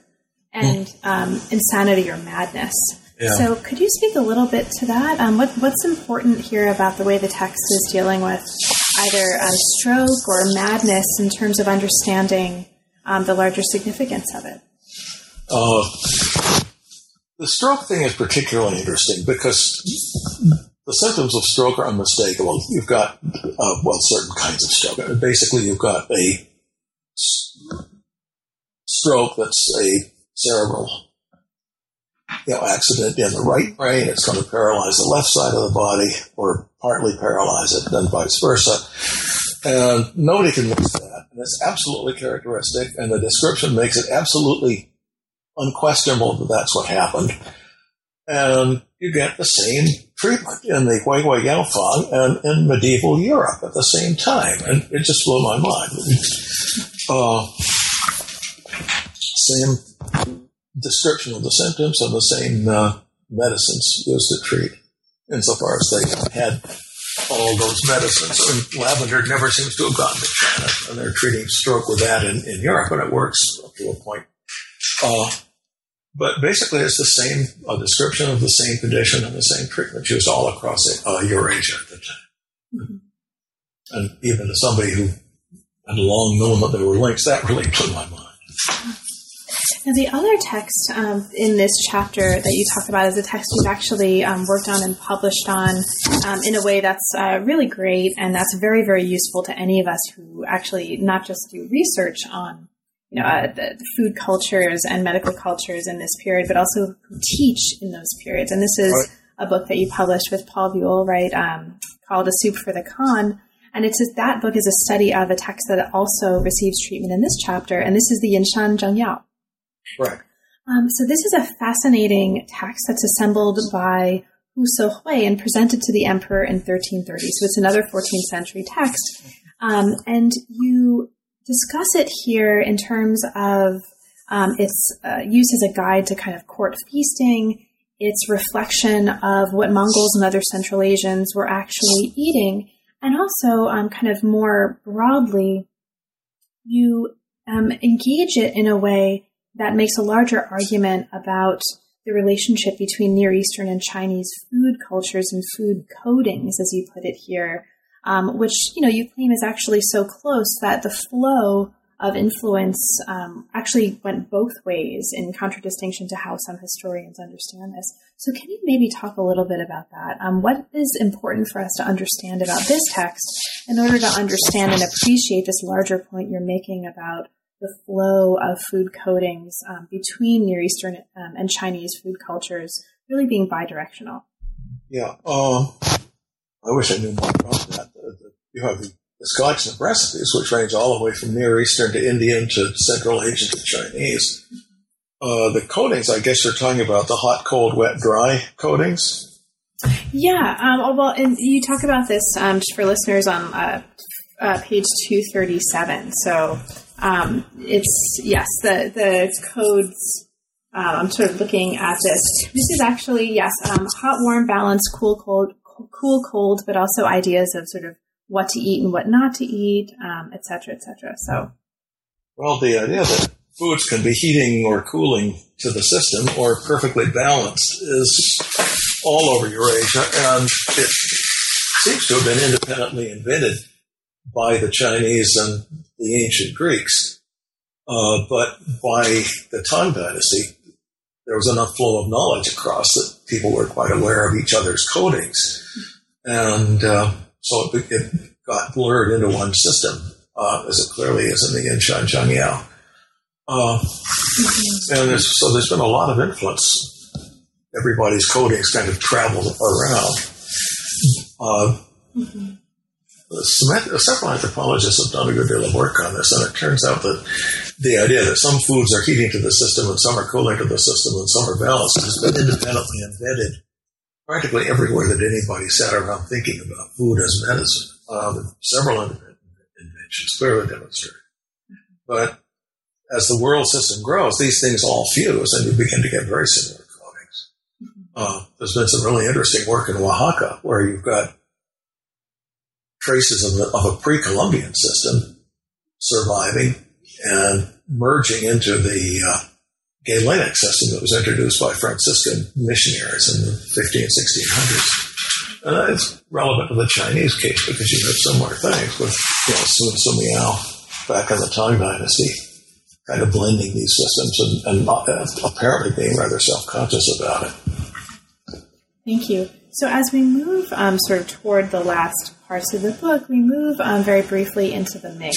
and mm. um, insanity or madness. Yeah. So, could you speak a little bit to that? Um, what, what's important here about the way the text is dealing with either a stroke or madness in terms of understanding um, the larger significance of it? Uh, the stroke thing is particularly interesting because the symptoms of stroke are unmistakable. You've got, uh, well, certain kinds of stroke. Basically, you've got a stroke that's a cerebral you know, accident in the right brain. It's going to paralyze the left side of the body or partly paralyze it, and vice versa. And nobody can miss that. And it's absolutely characteristic, and the description makes it absolutely unquestionable that that's what happened. And you get the same treatment in the Hui Yao Fang and in medieval Europe at the same time. And it just blew my mind. Uh, same description of the symptoms and the same uh, medicines used to treat, insofar as they had all those medicines. And lavender never seems to have gotten to China, and they're treating stroke with that in, in Europe, and it works up to a point. Uh, but basically, it's the same uh, description of the same condition and the same treatment used all across uh, Eurasia at the time. Mm-hmm. And even as somebody who had long known that there were links, that really blew my mind. Now, the other text um, in this chapter that you talk about is a text you've actually um, worked on and published on um, in a way that's uh, really great and that's very, very useful to any of us who actually not just do research on you know, uh, the, the, food cultures and medical cultures in this period, but also who teach in those periods. And this is right. a book that you published with Paul Buell, right, um, called A Soup for the Khan. And it's that book is a study of a text that also receives treatment in this chapter, and this is the Yinshan Zhengyao. Right. Um, so this is a fascinating text that's assembled by Hu Sihui and presented to the emperor in 1330. So it's another 14th century text. Um, and you discuss it here in terms of um, its uh, use as a guide to kind of court feasting, its reflection of what Mongols and other Central Asians were actually eating, and also um, kind of more broadly, you um, engage it in a way that makes a larger argument about the relationship between Near Eastern and Chinese food cultures and food codings, as you put it here, um, which you know you claim is actually so close that the flow of influence um, actually went both ways in contradistinction to how some historians understand this. So, can you maybe talk a little bit about that? Um, what is important for us to understand about this text in order to understand and appreciate this larger point you're making about the flow of food codings um, between Near Eastern um, and Chinese food cultures really being bidirectional. Yeah, uh, I wish I knew more about that. You have the, the selection of recipes, which range all the way from Near Eastern to Indian to Central Asian to Chinese. Uh, the codings, I guess you're talking about the hot, cold, wet, dry codings. Yeah, um, oh, well, and you talk about this um, just for listeners on uh, uh, page 237. So um, it's yes, the the codes. Uh, I'm sort of looking at this. This is actually yes, um, hot, warm, balance, cool, cold, cool, cold, but also ideas of sort of what to eat and what not to eat, um, et cetera, et cetera. So, well, the idea that foods can be heating or cooling to the system or perfectly balanced is all over Eurasia, and it seems to have been independently invented by the Chinese and the ancient Greeks. Uh, but by the Tang Dynasty, there was enough flow of knowledge across that people were quite aware of each other's codings. And uh, so it, it, got blurred into one system, uh, as it clearly is in the Yin Yinshan Zhengyao. Uh, and there's, so there's been a lot of influence. Everybody's codings kind of traveled around. Uh, mm-hmm several anthropologists have done a good deal of work on this, and it turns out that the idea that some foods are heating to the system and some are cooling to the system and some are balanced has been independently embedded practically everywhere that anybody sat around thinking about food as medicine. Um, several inventions clearly demonstrate. But as the world system grows, these things all fuse and you begin to get very similar codings. Uh, there's been some really interesting work in Oaxaca where you've got traces of, of a pre-Columbian system surviving and merging into the uh, Galenic system that was introduced by Franciscan missionaries in the 15 1600s. And it's relevant to the Chinese case because you have similar things with you know, Sun Simiao back in the Tang Dynasty, kind of blending these systems and, and uh, apparently being rather self-conscious about it. Thank you. So as we move um, sort of toward the last parts of the book, we move um, very briefly into the Ming.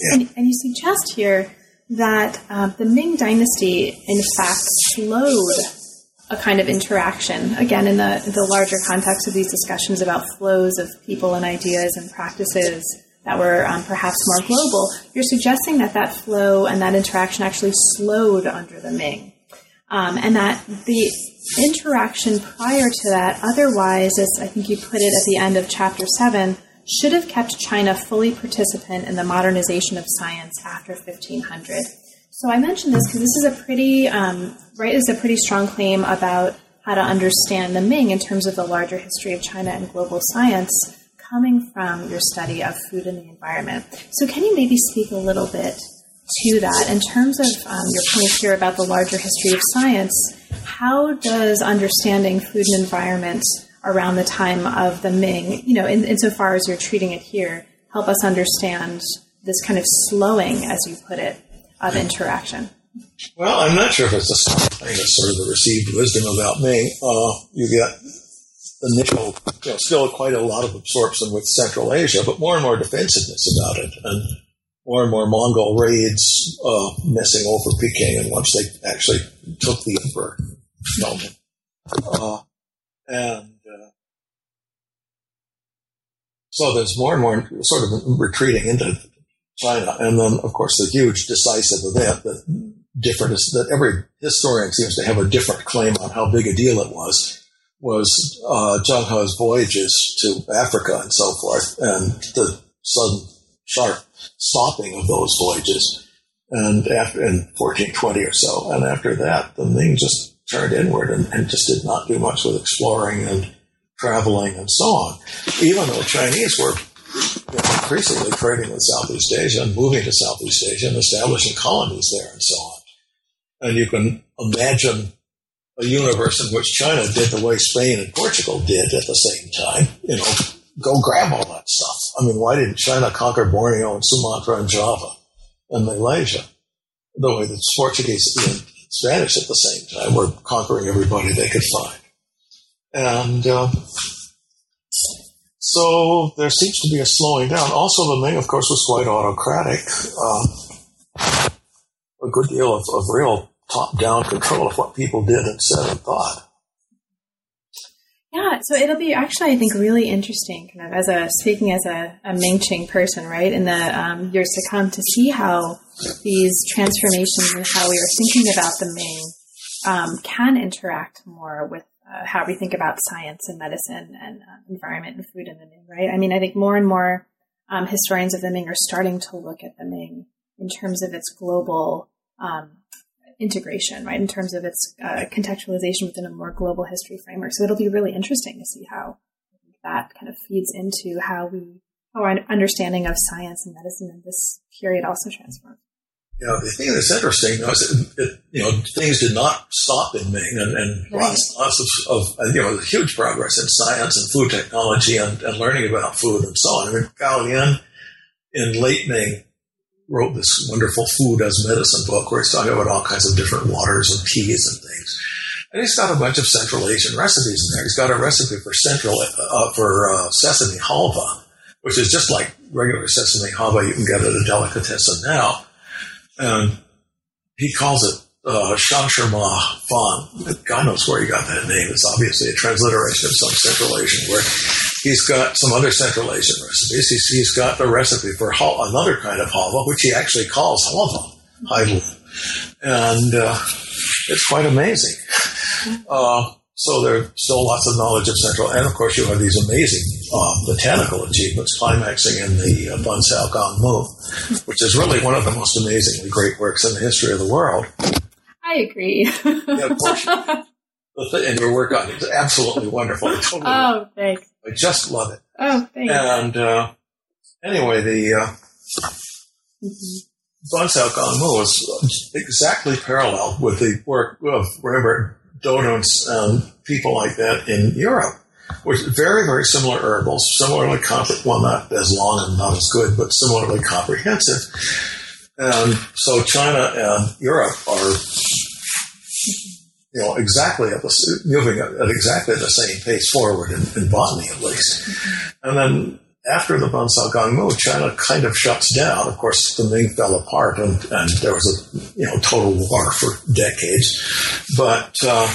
Yeah. And, and, you suggest here that uh, the Ming Dynasty, in fact, slowed a kind of interaction. Again, in the the larger context of these discussions about flows of people and ideas and practices that were um, perhaps more global, you're suggesting that that flow and that interaction actually slowed under the Ming, um, and that the interaction prior to that, otherwise, as I think you put it at the end of chapter 7, should have kept China fully participant in the modernization of science after 1500. So I mention this because this is a pretty, um, right, is a pretty strong claim about how to understand the Ming in terms of the larger history of China and global science coming from your study of food and the environment. So can you maybe speak a little bit to that in terms of um, your point here about the larger history of science? how does understanding food and environment around the time of the Ming, you know, in, insofar as you're treating it here, help us understand this kind of slowing, as you put it, of interaction? Well, I'm not sure if it's a thing. It's sort of the received wisdom about Ming. Uh, you get initial, you know, still quite a lot of absorption with Central Asia, but more and more defensiveness about it, and more and more Mongol raids uh, messing over Peking. And once they actually took the emperor, uh, and uh, so there's more and more sort of retreating into China, and then of course the huge decisive event that different that every historian seems to have a different claim on how big a deal it was was uh, Zheng He's voyages to Africa and so forth, and the sudden sharp stopping of those voyages, and after in 1420 or so, and after that, the Ming just turned inward and, and just did not do much with exploring and traveling and so on. Even though Chinese were increasingly trading with Southeast Asia and moving to Southeast Asia and establishing colonies there and so on. And you can imagine a universe in which China did the way Spain and Portugal did at the same time. You know, go grab all that stuff. I mean, why didn't China conquer Borneo and Sumatra and Java and Malaysia? The way the Portuguese and Spanish at the same time were conquering everybody they could find. And uh, so there seems to be a slowing down. Also, the Ming, of course, was quite autocratic. Uh, a good deal of, of real top-down control of what people did and said and thought. Yeah, so it'll be actually, I think, really interesting, kind of as a speaking as a, a Ming-Qing person, right, in the um, years to come, to see how these transformations and how we are thinking about the Ming um, can interact more with uh, how we think about science and medicine and uh, environment and food in the Ming, right? I mean, I think more and more um, historians of the Ming are starting to look at the Ming in terms of its global um, integration, right? In terms of its uh, contextualization within a more global history framework. So it'll be really interesting to see how that kind of feeds into how we, how our understanding of science and medicine in this period also transforms. You know, the thing that's interesting is, it, it, you know, things did not stop in Ming, and, and right. lots, lots of, of, you know, huge progress in science and food technology and, and learning about food and so on. I mean, Gao Lian in late Ming wrote this wonderful food as medicine book where he's talking about all kinds of different waters and teas and things. And he's got a bunch of Central Asian recipes in there. He's got a recipe for central uh, for uh, sesame halva, which is just like regular sesame halva you can get at a delicatessen now. And he calls it uh, Shangshima Fan. God knows where he got that name. It's obviously a transliteration of some Central Asian word. He's got some other Central Asian recipes. He's, he's got the recipe for another kind of halva, which he actually calls halva, and uh, it's quite amazing. Uh, so there's still lots of knowledge of Central, and of course you have these amazing uh, botanical achievements, climaxing in the uh, Ban Cao Gang Mu, which is really one of the most amazingly great works in the history of the world. I agree. yeah, of course. *laughs* and your work on it is absolutely wonderful. Totally oh, thanks. I just love it. Oh, thanks. And uh, anyway, the uh, mm-hmm. Ban Cao Gang Mu exactly parallel with the work of Rembert Dodoens and people like that in Europe. Which very, very similar herbals, similarly comprehensive, well, not as long and not as good, but similarly comprehensive. And so China and Europe are you know, exactly at the moving at exactly the same pace forward in, in botany, at least. And then after the Ban Cao Gang Mu, China kind of shuts down. Of course, the Ming fell apart, and, and there was a you know total war for decades. But uh,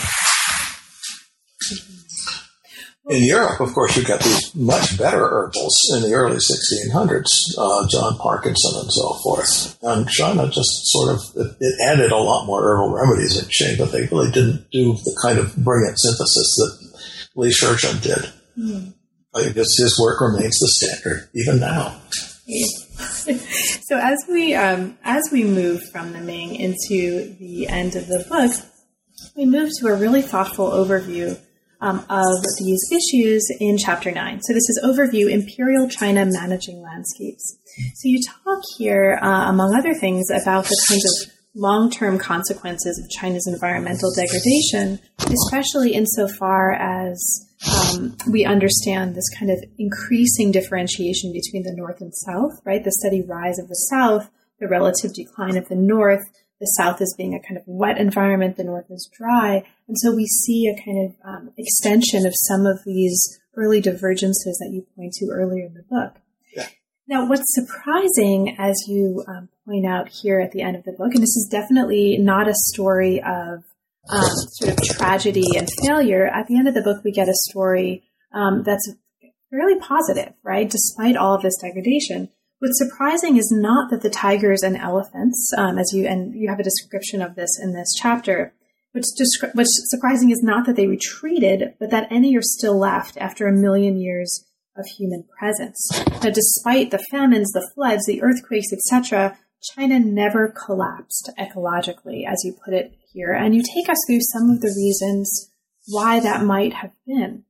in Europe, of course, you get these much better herbals in the early 1600s, uh, John Parkinson and so forth. And China just sort of, it, it, added a lot more herbal remedies in Qing, but they really didn't do the kind of brilliant synthesis that Li Shizhen did. Mm. I guess his work remains the standard even now. *laughs* so as we um, as we move from the Ming into the end of the book, we move to a really thoughtful overview um, of these issues in Chapter 9. So this is Overview Imperial China Managing Landscapes. So you talk here, uh, among other things, about the kinds of long term consequences of China's environmental degradation, especially insofar as um, we understand this kind of increasing differentiation between the North and South, right? The steady rise of the South, the relative decline of the North, the South as being a kind of wet environment, the North is dry. And so we see a kind of um, extension of some of these early divergences that you point to earlier in the book. Yeah. Now, what's surprising, as you um, point out here at the end of the book, and this is definitely not a story of um, sort of tragedy and failure, at the end of the book, we get a story um, that's fairly positive, right? Despite all of this degradation. What's surprising is not that the tigers and elephants, um, as you and you have a description of this in this chapter. What's, descri- what's surprising is not that they retreated, but that any are still left after a million years of human presence. Now, despite the famines, the floods, the earthquakes, etc., China never collapsed ecologically, as you put it here, and you take us through some of the reasons why that might have been.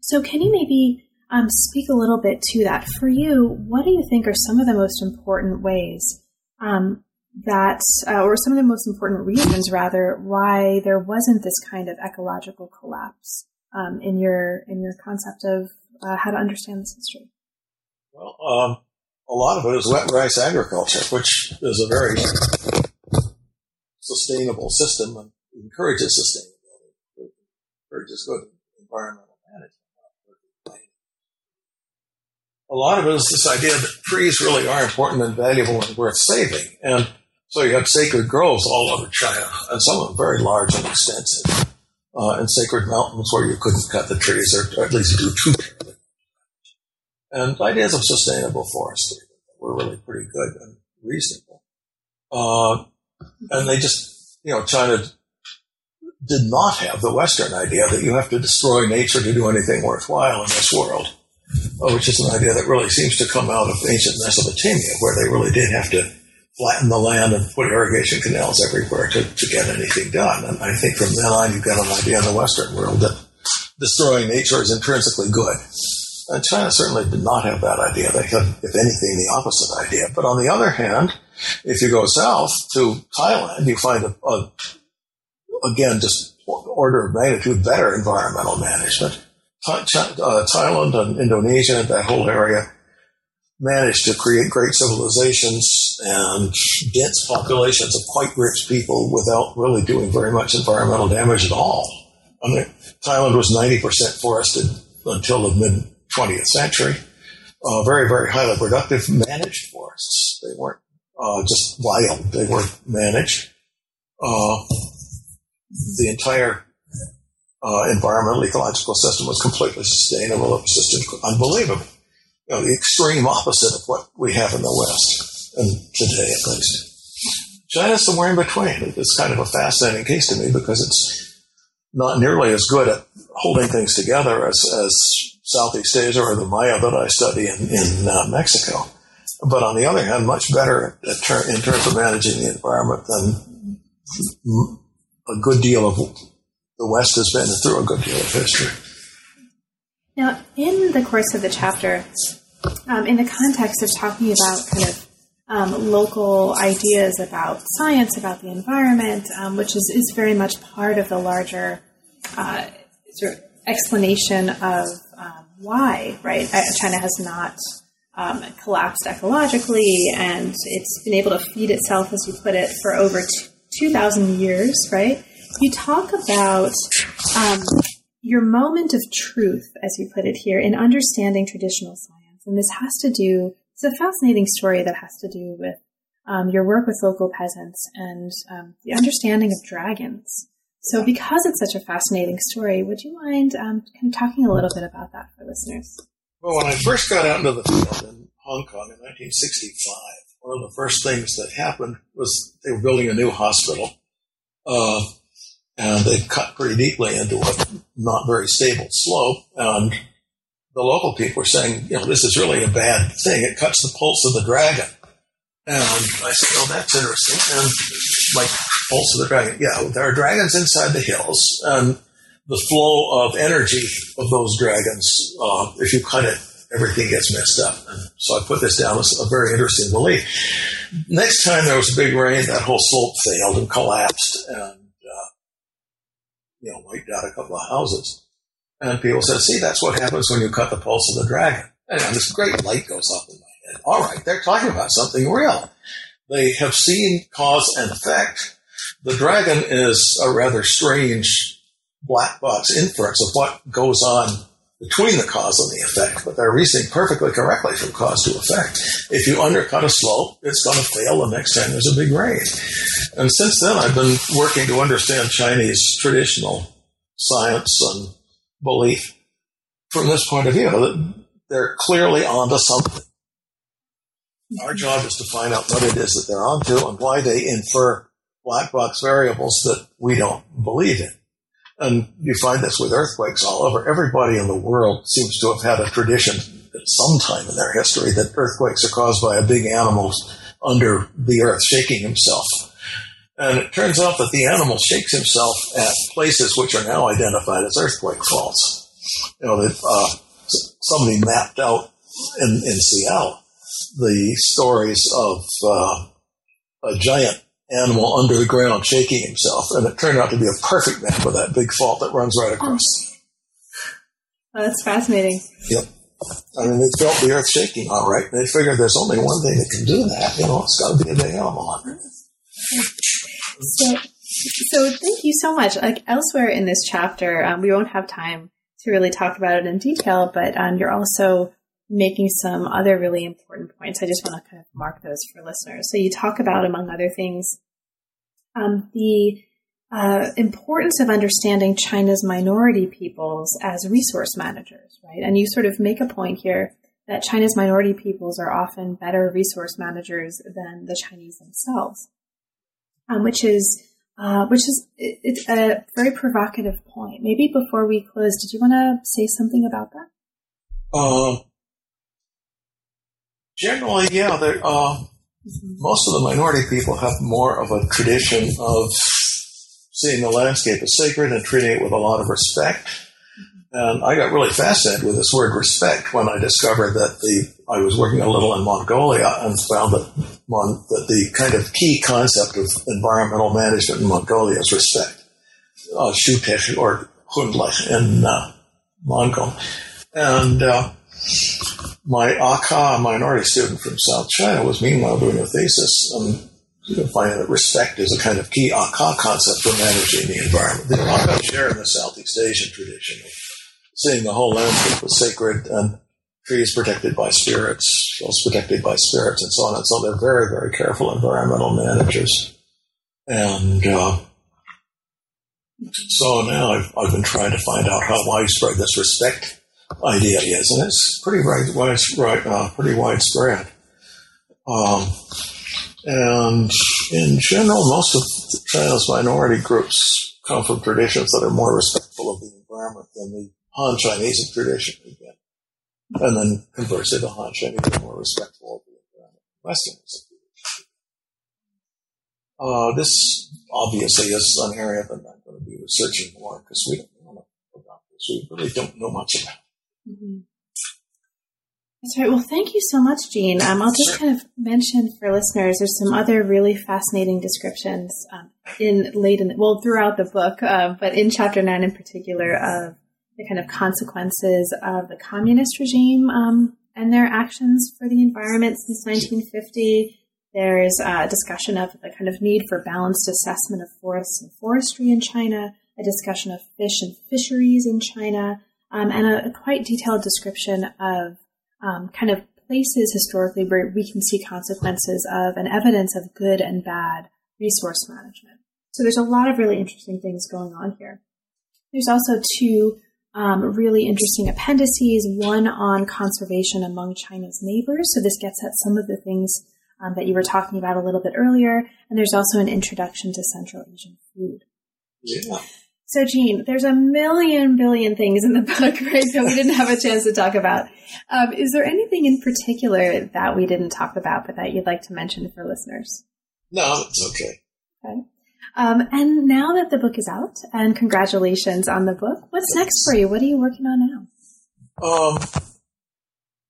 So, can you maybe um, speak a little bit to that? For you, what do you think are some of the most important ways um, that, uh, or some of the most important reasons, rather, why there wasn't this kind of ecological collapse um, in your in your concept of uh, how to understand this history? Well, um, a lot of it is wet rice agriculture, which is a very sustainable system and encourages sustainability, encourages good environmental management. A lot of it is this idea that trees really are important and valuable and worth saving. And so you have sacred groves all over China, and some of them very large and extensive, uh, and sacred mountains where you couldn't cut the trees or, at least do terribly. And ideas of sustainable forestry were really pretty good and reasonable. Uh, and they just, you know, China did not have the Western idea that you have to destroy nature to do anything worthwhile in this world, Oh, which is an idea that really seems to come out of ancient Mesopotamia, where they really did have to flatten the land and put irrigation canals everywhere to, to get anything done. And I think from then on, you get an idea in the Western world that destroying nature is intrinsically good. And China certainly did not have that idea. They had, if anything, the opposite idea. But on the other hand, if you go south to Thailand, you find a, a again just order of magnitude better environmental management. Uh, Thailand and Indonesia that whole area managed to create great civilizations and dense populations of quite rich people without really doing very much environmental damage at all. I mean, Thailand was 90% forested until the mid 20th century. Uh, very, very highly productive, managed forests. They weren't uh, just wild, they were managed. Uh, the entire uh, environmental ecological system was completely sustainable. It was just unbelievable. You know, the extreme opposite of what we have in the West, and today at least. China's somewhere in between. It's kind of a fascinating case to me because it's not nearly as good at holding things together as, as Southeast Asia or the Maya that I study in, in uh, Mexico. But on the other hand, much better ter- in terms of managing the environment than a good deal of the West has been through a good deal of history. Now, in the course of the chapter, um, in the context of talking about kind of um, local ideas about science, about the environment, um, which is, is very much part of the larger uh, sort of explanation of um, why, right? Uh, China has not um, collapsed ecologically and it's been able to feed itself, as you put it, for over 2,000 years, right? You talk about um, your moment of truth, as you put it here, in understanding traditional science. And this has to do, it's a fascinating story that has to do with um, your work with local peasants and um, the understanding of dragons. So, because it's such a fascinating story, would you mind um, kind of talking a little bit about that for listeners? Well, when I first got out into the field in Hong Kong in 1965, one of the first things that happened was they were building a new hospital. Uh, and they cut pretty deeply into a not very stable slope. And the local people were saying, you know, this is really a bad thing. It cuts the pulse of the dragon. And I said, oh, that's interesting. And like pulse of the dragon, yeah, there are dragons inside the hills, and the flow of energy of those dragons, uh, if you cut it, everything gets messed up. And so I put this down as a very interesting belief. next time there was a big rain, that whole slope failed and collapsed and, you know, wiped out a couple of houses. And people said, see, that's what happens when you cut the pulse of the dragon. And this great light goes up in my head. All right, they're talking about something real. They have seen cause and effect. The dragon is a rather strange black box inference of what goes on between the cause and the effect, but they're reasoning perfectly correctly from cause to effect. If you undercut a slope, it's going to fail the next time there's a big rain. And since then, I've been working to understand Chinese traditional science and belief from this point of view. That they're clearly onto something. Our job is to find out what it is that they're onto and why they infer black box variables that we don't believe in. And you find this with earthquakes all over. Everybody in the world seems to have had a tradition at some time in their history that earthquakes are caused by a big animal under the earth shaking himself. And it turns out that the animal shakes himself at places which are now identified as earthquake faults. You know, that uh, somebody mapped out in, in Seattle the stories of uh, a giant animal under the ground shaking himself, and it turned out to be a perfect map of that big fault that runs right across. Oh, that's fascinating. Yep. I mean, they felt the earth shaking all right. They figured there's only one thing that can do that. You know, it's got to be a big animal under So, so thank you so much. Like elsewhere in this chapter, um, we won't have time to really talk about it in detail, but um, you're also making some other really important points. I just want to kind of mark those for listeners. So you talk about, among other things, um, the uh, importance of understanding China's minority peoples as resource managers, right? And you sort of make a point here that China's minority peoples are often better resource managers than the Chinese themselves, um, which is uh, which is it's a very provocative point. Maybe before we close, did you want to say something about that? Uh, generally, yeah. Uh, most of the minority people have more of a tradition of seeing the landscape as sacred and treating it with a lot of respect. And I got really fascinated with this word respect when I discovered that the I was working a little in Mongolia and found that Mon, that the kind of key concept of environmental management in Mongolia is respect, uh, Shutech or Hundlech in uh, Mongol, and uh, my Akha minority student from South China was meanwhile doing a thesis on finding that respect is a kind of key Akha concept for managing the environment. The Akha share in the Southeast Asian tradition of seeing the whole landscape as sacred and trees protected by spirits, hills protected by spirits, and so on and so. They're very, very careful environmental managers. And uh, so now I've, I've been trying to find out how widespread this respect idea is, and it's pretty widespread. Uh, pretty widespread. Um, and in general, most of China's minority groups come from traditions that are more respectful of the environment than the Han Chinese tradition again. And then conversely, the Han Chinese are more respectful of the environment. Westerners. Uh, this obviously is an area that I'm going to be researching more because we don't know about this. We really don't know much about Mm-hmm. That's right. Well, thank you so much, Gene. Um, I'll just kind of mention for listeners, there's some other really fascinating descriptions um, in late in the, well throughout the book, uh, but in chapter nine in particular of the kind of consequences of the communist regime um, and their actions for the environment since 1950. There's a discussion of the kind of need for balanced assessment of forests and forestry in China, a discussion of fish and fisheries in China, um, and a, a, quite detailed description of um, kind of places historically where we can see consequences of and evidence of good and bad resource management. So there's a lot of really interesting things going on here. There's also two um, really interesting appendices, one on conservation among China's neighbors. So this gets at some of the things um, that you were talking about a little bit earlier. And there's also an introduction to Central Asian food. Yeah. So, Gene, there's a million billion things in the book, *laughs* right, that we didn't have a chance to talk about. Um, is there anything in particular that we didn't talk about, but that you'd like to mention for listeners? No, it's okay. Okay. Um, and now that the book is out, and congratulations on the book, what's next for you? What are you working on now? Um,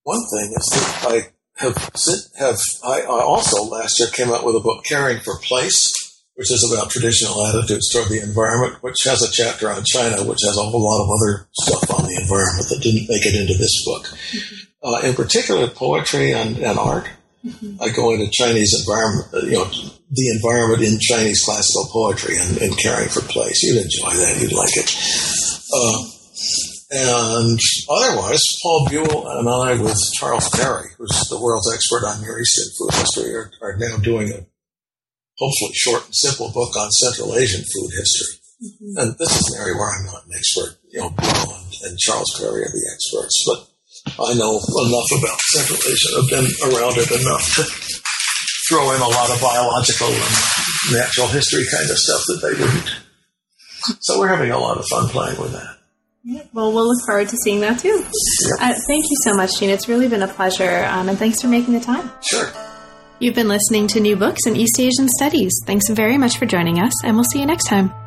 one thing is that I have have I, I also last year came out with a book, Caring for Place, which is about traditional attitudes toward the environment, which has a chapter on China, which has a whole lot of other stuff on the environment that didn't make it into this book. Mm-hmm. Uh, in particular, poetry and, and art. Mm-hmm. I go into Chinese environment, uh, you know, the environment in Chinese classical poetry and, and caring for place. You'd enjoy that. You'd like it. Uh, and otherwise, Paul Buell and I, with Charles Perry, who's the world's expert on Near Eastern food history, are, are now doing a hopefully short and simple book on Central Asian food history. Mm-hmm. And this is an area where I'm not an expert. You know, Buell and, and Charles Perry are the experts, but I know enough about Central Asia. I've been around it enough to throw in a lot of biological and natural history kind of stuff that they wouldn't. So we're having a lot of fun playing with that. Well, we'll look forward to seeing that too. Yep. Uh, thank you so much, Gene. It's really been a pleasure, um, and thanks for making the time. Sure. You've been listening to New Books in East Asian Studies. Thanks very much for joining us, and we'll see you next time.